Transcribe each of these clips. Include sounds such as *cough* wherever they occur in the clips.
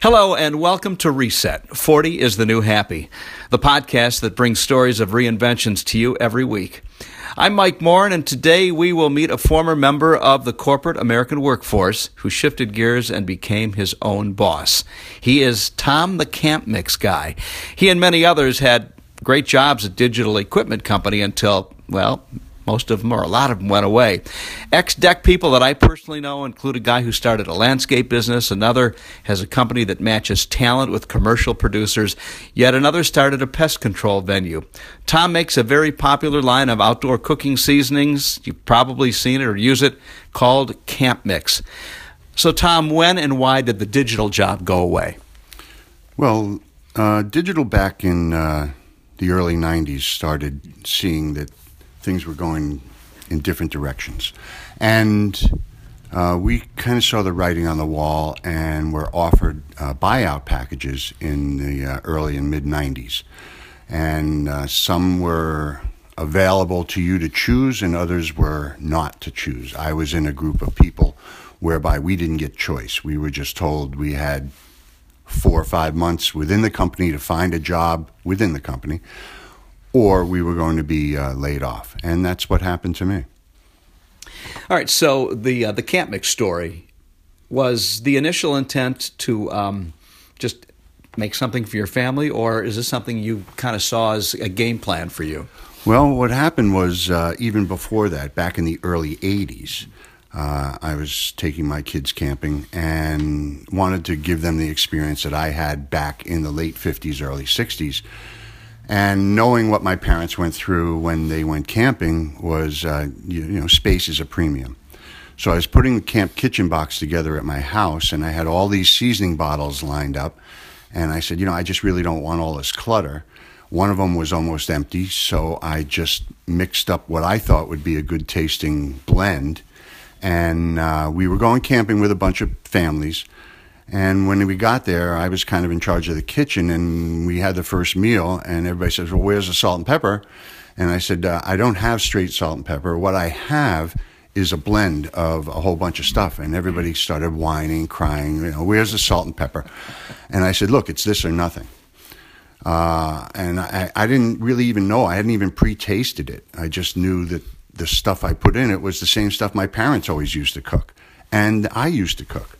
Hello, and welcome to Reset 40 is the New Happy, the podcast that brings stories of reinventions to you every week. I'm Mike Morin, and today we will meet a former member of the corporate American workforce who shifted gears and became his own boss. He is Tom the Camp Mix guy. He and many others had great jobs at digital equipment company until, well, most of them or a lot of them went away. Ex DEC people that I personally know include a guy who started a landscape business, another has a company that matches talent with commercial producers, yet another started a pest control venue. Tom makes a very popular line of outdoor cooking seasonings. You've probably seen it or use it called Camp Mix. So, Tom, when and why did the digital job go away? Well, uh, digital back in uh, the early 90s started seeing that things were going in different directions. And uh, we kind of saw the writing on the wall and were offered uh, buyout packages in the uh, early and mid 90s. And uh, some were available to you to choose, and others were not to choose. I was in a group of people whereby we didn't get choice. We were just told we had four or five months within the company to find a job within the company or we were going to be uh, laid off. And that's what happened to me. All right. So the uh, the camp mix story was the initial intent to um, just make something for your family, or is this something you kind of saw as a game plan for you? Well, what happened was uh, even before that, back in the early '80s. Uh, I was taking my kids camping and wanted to give them the experience that I had back in the late 50s, early 60s and knowing what my parents went through when they went camping was, uh, you, you, know, space is a premium. So I was putting the camp kitchen box together at my house, and I had all these seasoning bottles lined up. And I said, you know, I just really don't want all this clutter. One of them was almost empty, so I just mixed up what I thought would be a good tasting blend. And uh, we were going camping with a bunch of families. And when we got there, I was kind of in charge of the kitchen, and we had the first meal. And everybody says, "Well, where's the salt and pepper?" And I said, uh, "I don't have straight salt and pepper. What I have is a blend of a whole bunch of stuff." And everybody started whining, crying. You know, where's the salt and pepper? And I said, "Look, it's this or nothing." Uh, and I, I didn't really even know. I hadn't even pre-tasted it. I just knew that the stuff I put in it was the same stuff my parents always used to cook, and I used to cook.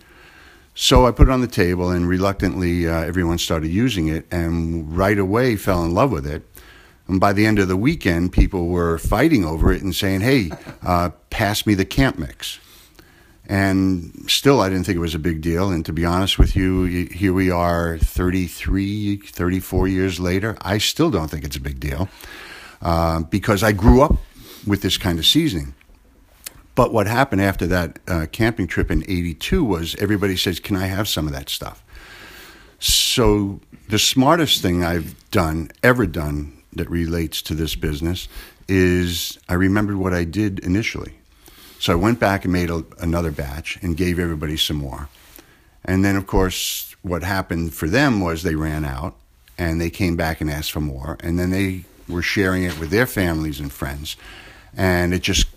So I put it on the table, and reluctantly, uh, everyone started using it, and right away fell in love with it. And by the end of the weekend, people were fighting over it and saying, "Hey, uh, pass me the camp mix." And still, I didn't think it was a big deal. And to be honest with you, here we are 33, 34 years later. I still don't think it's a big deal uh, because I grew up with this kind of seasoning. But what happened after that uh, camping trip in 82 was everybody says, Can I have some of that stuff? So, the smartest thing I've done, ever done, that relates to this business is I remembered what I did initially. So, I went back and made a, another batch and gave everybody some more. And then, of course, what happened for them was they ran out and they came back and asked for more. And then they were sharing it with their families and friends. And it just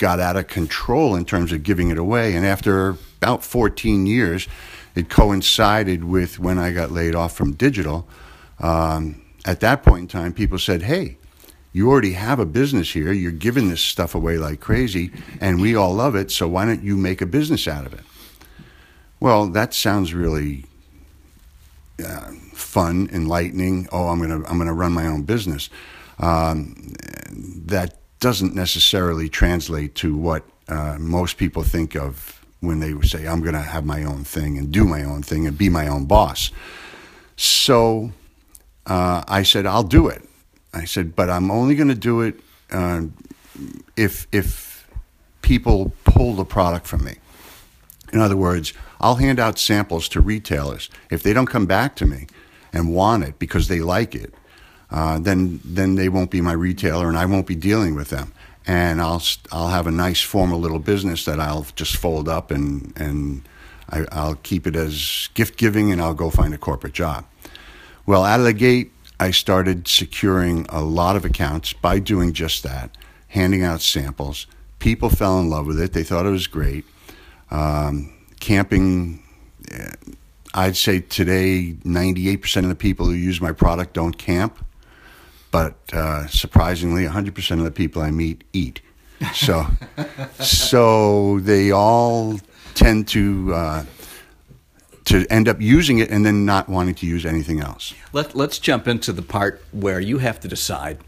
got out of control in terms of giving it away. And after about 14 years, it coincided with when I got laid off from digital. Um, at that point in time, people said, Hey, you already have a business here. You're giving this stuff away like crazy, and we all love it. So why don't you make a business out of it? Well, that sounds really uh, fun, enlightening. Oh, I'm gonna I'm gonna run my own business. Um, that doesn't necessarily translate to what uh, most people think of when they say, I'm going to have my own thing and do my own thing and be my own boss. So uh, I said, I'll do it. I said, but I'm only going to do it uh, if, if people pull the product from me. In other words, I'll hand out samples to retailers. If they don't come back to me and want it because they like it, uh, then then they won't be my retailer, and I won't be dealing with them. And I'll I'll have a nice formal little business that I'll just fold up and and I, I'll keep it as gift giving, and I'll go find a corporate job. Well, out of the gate, I started securing a lot of accounts by doing just that, handing out samples. People fell in love with it; they thought it was great. Um, camping, eh, I'd say today, 98% of the people who use my product don't camp, but uh, surprisingly, 100% of the people I meet eat. So, *laughs* so they all tend to uh, to end up using it and then not wanting to use anything else. Let, let's jump into the part where you have to decide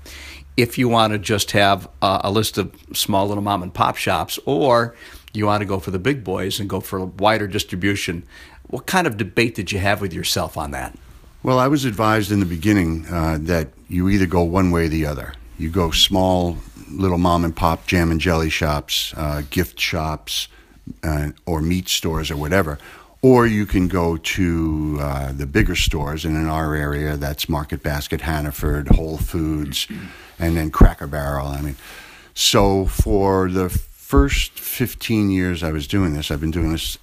if you want to just have uh, a list of small little mom and pop shops or you want to go for the big boys and go for a wider distribution. What kind of debate did you have with yourself on that? Well, I was advised in the beginning uh, that you either go one way or the other. You go small, little mom and pop jam and jelly shops, uh, gift shops, uh, or meat stores or whatever. Or you can go to uh, the bigger stores, and in our area, that's Market Basket, Hannaford, Whole Foods, and then Cracker Barrel. I mean, so for the first 15 years I was doing this, I've been doing this,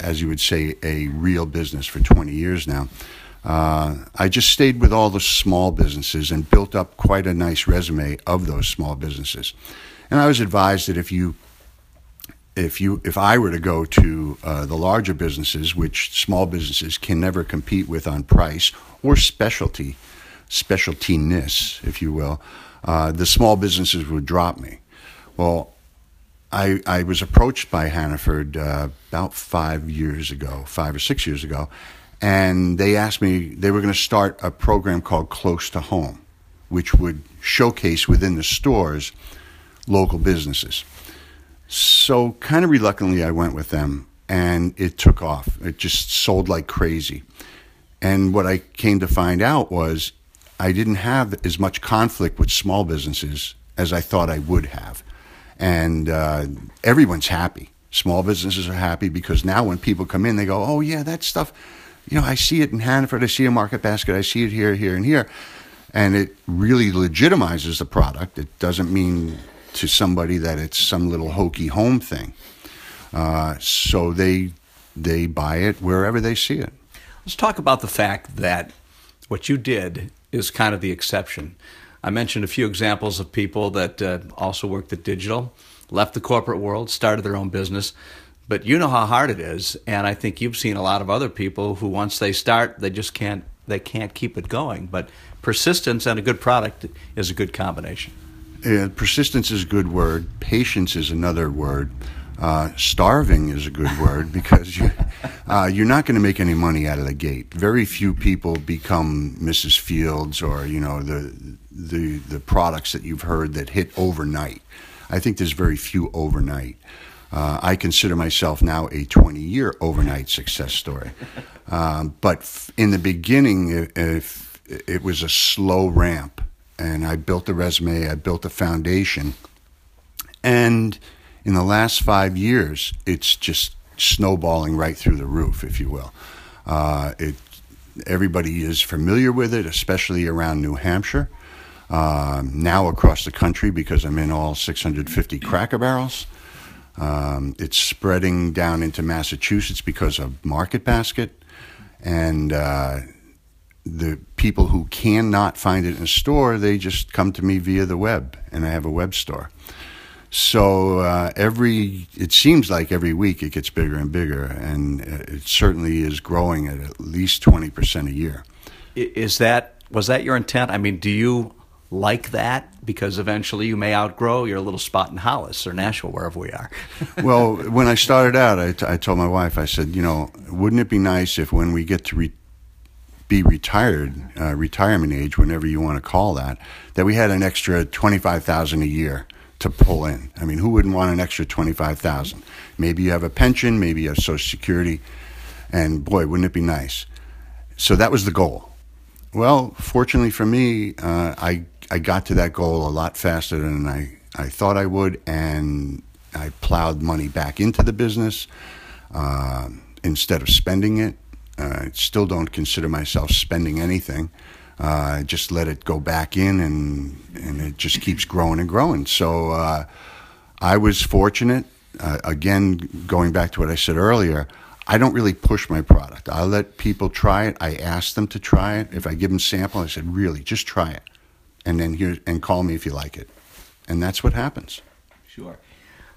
as you would say, a real business for 20 years now. Uh, I just stayed with all the small businesses and built up quite a nice resume of those small businesses. And I was advised that if you if you if I were to go to uh, the larger businesses, which small businesses can never compete with on price or specialty, specialtiness, if you will, uh, the small businesses would drop me. Well, I I was approached by Hannaford uh, about five years ago, five or six years ago, and they asked me they were going to start a program called Close to Home, which would showcase within the stores local businesses. So, kind of reluctantly, I went with them and it took off. It just sold like crazy. And what I came to find out was I didn't have as much conflict with small businesses as I thought I would have. And uh, everyone's happy. Small businesses are happy because now when people come in, they go, oh, yeah, that stuff, you know, I see it in Hannaford, I see a market basket, I see it here, here, and here. And it really legitimizes the product. It doesn't mean to somebody that it's some little hokey home thing. Uh, so they they buy it wherever they see it. Let's talk about the fact that what you did is kind of the exception. I mentioned a few examples of people that uh, also worked at digital, left the corporate world, started their own business. But you know how hard it is, and I think you've seen a lot of other people who once they start, they just can't they can't keep it going. But persistence and a good product is a good combination. Uh, persistence is a good word. Patience is another word. Uh, starving is a good word *laughs* because you, uh, you're not going to make any money out of the gate. Very few people become Mrs. Fields or you know the the the products that you've heard that hit overnight. I think there's very few overnight. Uh, I consider myself now a 20 year overnight success story. *laughs* Um, but f- in the beginning, if it was a slow ramp and I built a resume, I built a foundation. And in the last five years, it's just snowballing right through the roof, if you will. Uh, it, everybody is familiar with it, especially around New Hampshire. Uh, now across the country because I'm in all 650 Cracker Barrels. Um, it's spreading down into Massachusetts because of Market Basket, and uh, the people who cannot find it in a store, they just come to me via the web, and I have a web store. So uh, every, it seems like every week it gets bigger and bigger, and it certainly is growing at at least twenty percent a year. Is that was that your intent? I mean, do you like that because eventually you may outgrow your little spot in Hollis or Nashua, wherever we are. *laughs* well, when I started out, I, t- I told my wife, I said, you know, wouldn't it be nice if when we get to re- be retired, uh, retirement age, whenever you want to call that, that we had an extra twenty five thousand a year to pull in. I mean, who wouldn't want an extra twenty five thousand? Maybe you have a pension, maybe you have Social Security, and boy, wouldn't it be nice? So that was the goal. Well, fortunately for me, uh, I I got to that goal a lot faster than I, I thought I would, and I plowed money back into the business uh, instead of spending it. I still don't consider myself spending anything. Uh, I just let it go back in, and and it just keeps growing and growing. So uh, I was fortunate. Uh, again, going back to what I said earlier, I don't really push my product. I let people try it. I ask them to try it. If I give them sample, I said, "Really, just try it," and then here and call me if you like it, and that's what happens. Sure.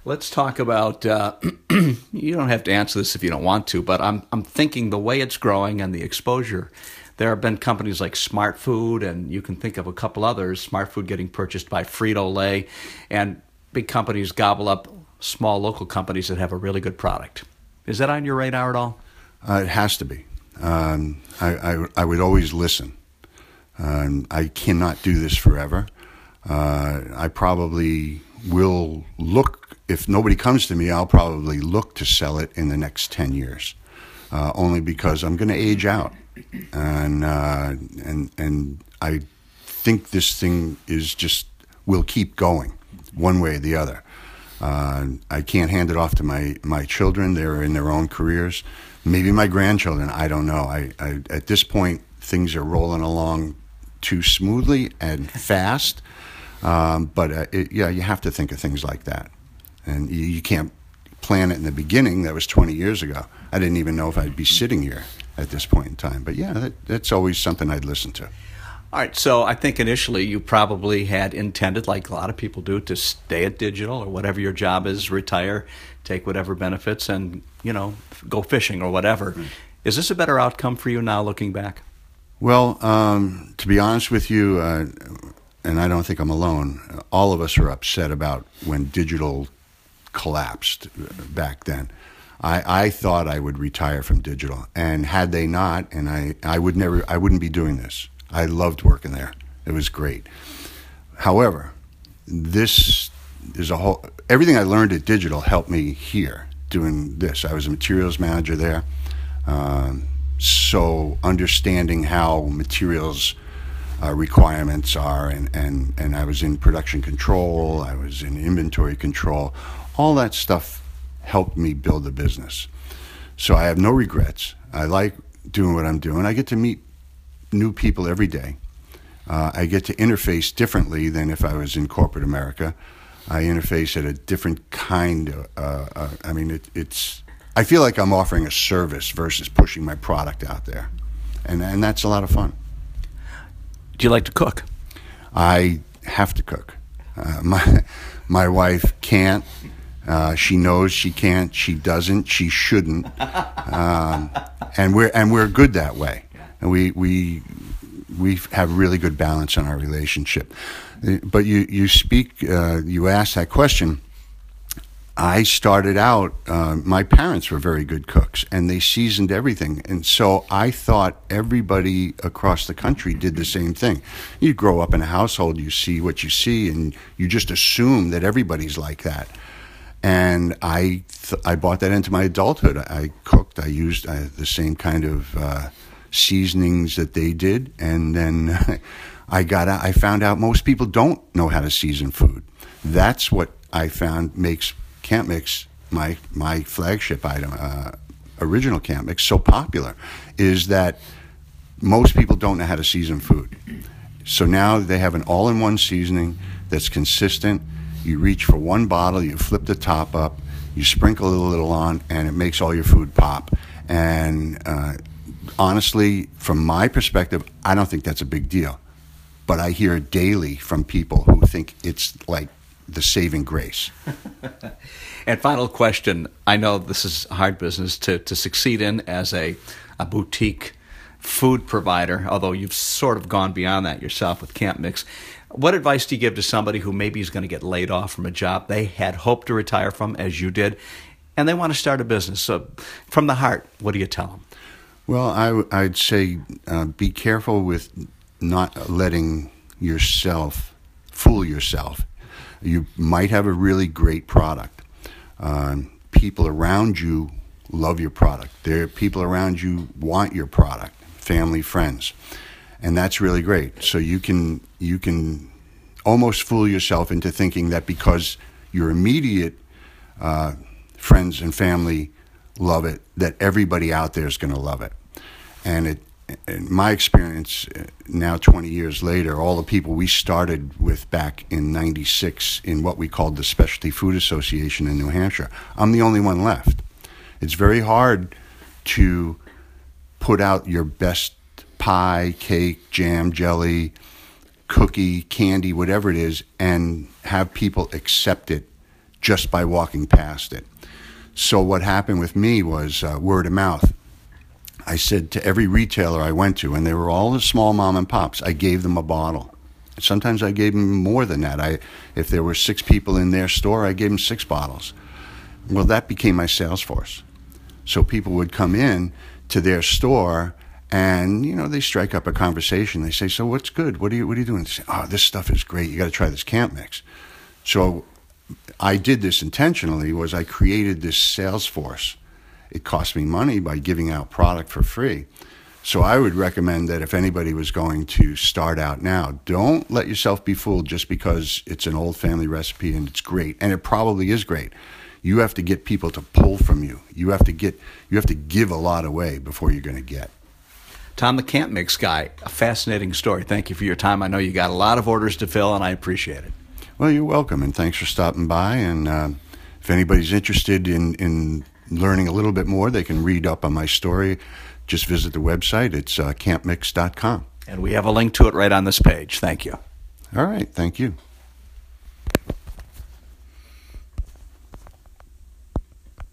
Let's talk about. Uh, *clears throat* you don't have to answer this if you don't want to, but I'm I'm thinking the way it's growing and the exposure. There have been companies like Smart Food, and you can think of a couple others. Smart Food getting purchased by Frito Lay, and big companies gobble up small local companies that have a really good product. Is that on your radar at all? Uh, it has to be. Um, I, I, I, would always listen. Um, I cannot do this forever. Uh, I probably will look, if nobody comes to me, I'll probably look to sell it in the next 10 years, uh, only because I'm going to age out. And, uh, and, and I think this thing is just, will keep going one way or the other. Uh, I can't hand it off to my, my children. They're in their own careers. Maybe my grandchildren. I don't know. I, I at this point, things are rolling along too smoothly and fast. Um, but uh, it, yeah, you have to think of things like that, and you, you, can't plan it in the beginning. That was 20 years ago. I didn't even know if I'd be sitting here at this point in time. But yeah, that, that's always something I'd listen to. All right, so I think initially you probably had intended, like a lot of people do, to stay at digital or whatever your job is, retire, take whatever benefits, and you know go fishing or whatever. Mm. Is this a better outcome for you now, looking back? Well, um, to be honest with you, uh, and I don't think I'm alone. All of us are upset about when digital collapsed back then. I, I thought I would retire from digital, and had they not, and I, I would never, I wouldn't be doing this. I loved working there. It was great. However, this is a whole. Everything I learned at digital helped me here doing this. I was a materials manager there, um, so understanding how materials uh, requirements are, and, and, and I was in production control, I was in inventory control. All that stuff helped me build the business. So I have no regrets. I like doing what I'm doing. I get to meet new people every day. Uh, I get to interface differently than if I was in corporate America. I interface at a different kind of, uh, uh, I mean, it, it's, I feel like I'm offering a service versus pushing my product out there. And, and that's a lot of fun. Do you like to cook? I have to cook. Uh, my my wife can't. Uh, she knows she can't. She doesn't. She shouldn't. Um, and we're and we're good that way. And we we we have really good balance in our relationship. But you you speak. Uh, you ask that question. I started out, uh, my parents were very good cooks and they seasoned everything. And so I thought everybody across the country did the same thing. You grow up in a household, you see what you see, and you just assume that everybody's like that. And I, th- I bought that into my adulthood. I cooked, I used uh, the same kind of uh, seasonings that they did. And then *laughs* I got I found out most people don't know how to season food. That's what I found makes Camp Mix, my my flagship item, uh, original Camp Mix, so popular, is that most people don't know how to season food. So now they have an all-in-one seasoning that's consistent. You reach for one bottle, you flip the top up, you sprinkle a little on, and it makes all your food pop. And uh, honestly, from my perspective, I don't think that's a big deal. But I hear daily from people who think it's like the saving grace. *laughs* and final question I know this is hard business to, to succeed in as a, a boutique food provider, although you've sort of gone beyond that yourself with Camp Mix. What advice do you give to somebody who maybe is going to get laid off from a job they had hoped to retire from, as you did, and they want to start a business? So, from the heart, what do you tell them? Well, I, would say uh, be careful with not letting yourself fool yourself you might have a really great product. Um, people around you love your product. There, are people around you want your product. Family, friends, and that's really great. So you can you can almost fool yourself into thinking that because your immediate uh, friends and family love it, that everybody out there is going to love it. And it in my experience, uh, now 20 years later, all the people we started with back in 96 in what we called the Specialty Food Association in New Hampshire, I'm the only one left. It's very hard to put out your best pie, cake, jam, jelly, cookie, candy, whatever it is, and have people accept it just by walking past it. So what happened with me was uh, word of mouth. I said to every retailer I went to, and they were all the small mom and pops, I gave them a bottle. Sometimes I gave them more than that. I, if there were six people in their store, I gave them six bottles. Well, that became my sales force. So people would come in to their store and you know they strike up a conversation. They say, "So what's good? What are you What are you doing?" They say, "Oh, this stuff is great. You got to try this camp mix." So I did this intentionally. Was I created this sales force? It cost me money by giving out product for free. So I would recommend that if anybody was going to start out now, don't let yourself be fooled just because it's an old family recipe and it's great, and it probably is great. You have to get people to pull from you. You have to get you have to give a lot away before you're going to get. Tom, the camp mix guy, a fascinating story. Thank you for your time. I know you got a lot of orders to fill, and I appreciate it. Well, you're welcome, and thanks for stopping by. And uh, if anybody's interested in, in learning a little bit more, they can read up on my story. Just visit the website. It's uh, campmix.com. And we have a link to it right on this page. Thank you. All right. Thank you.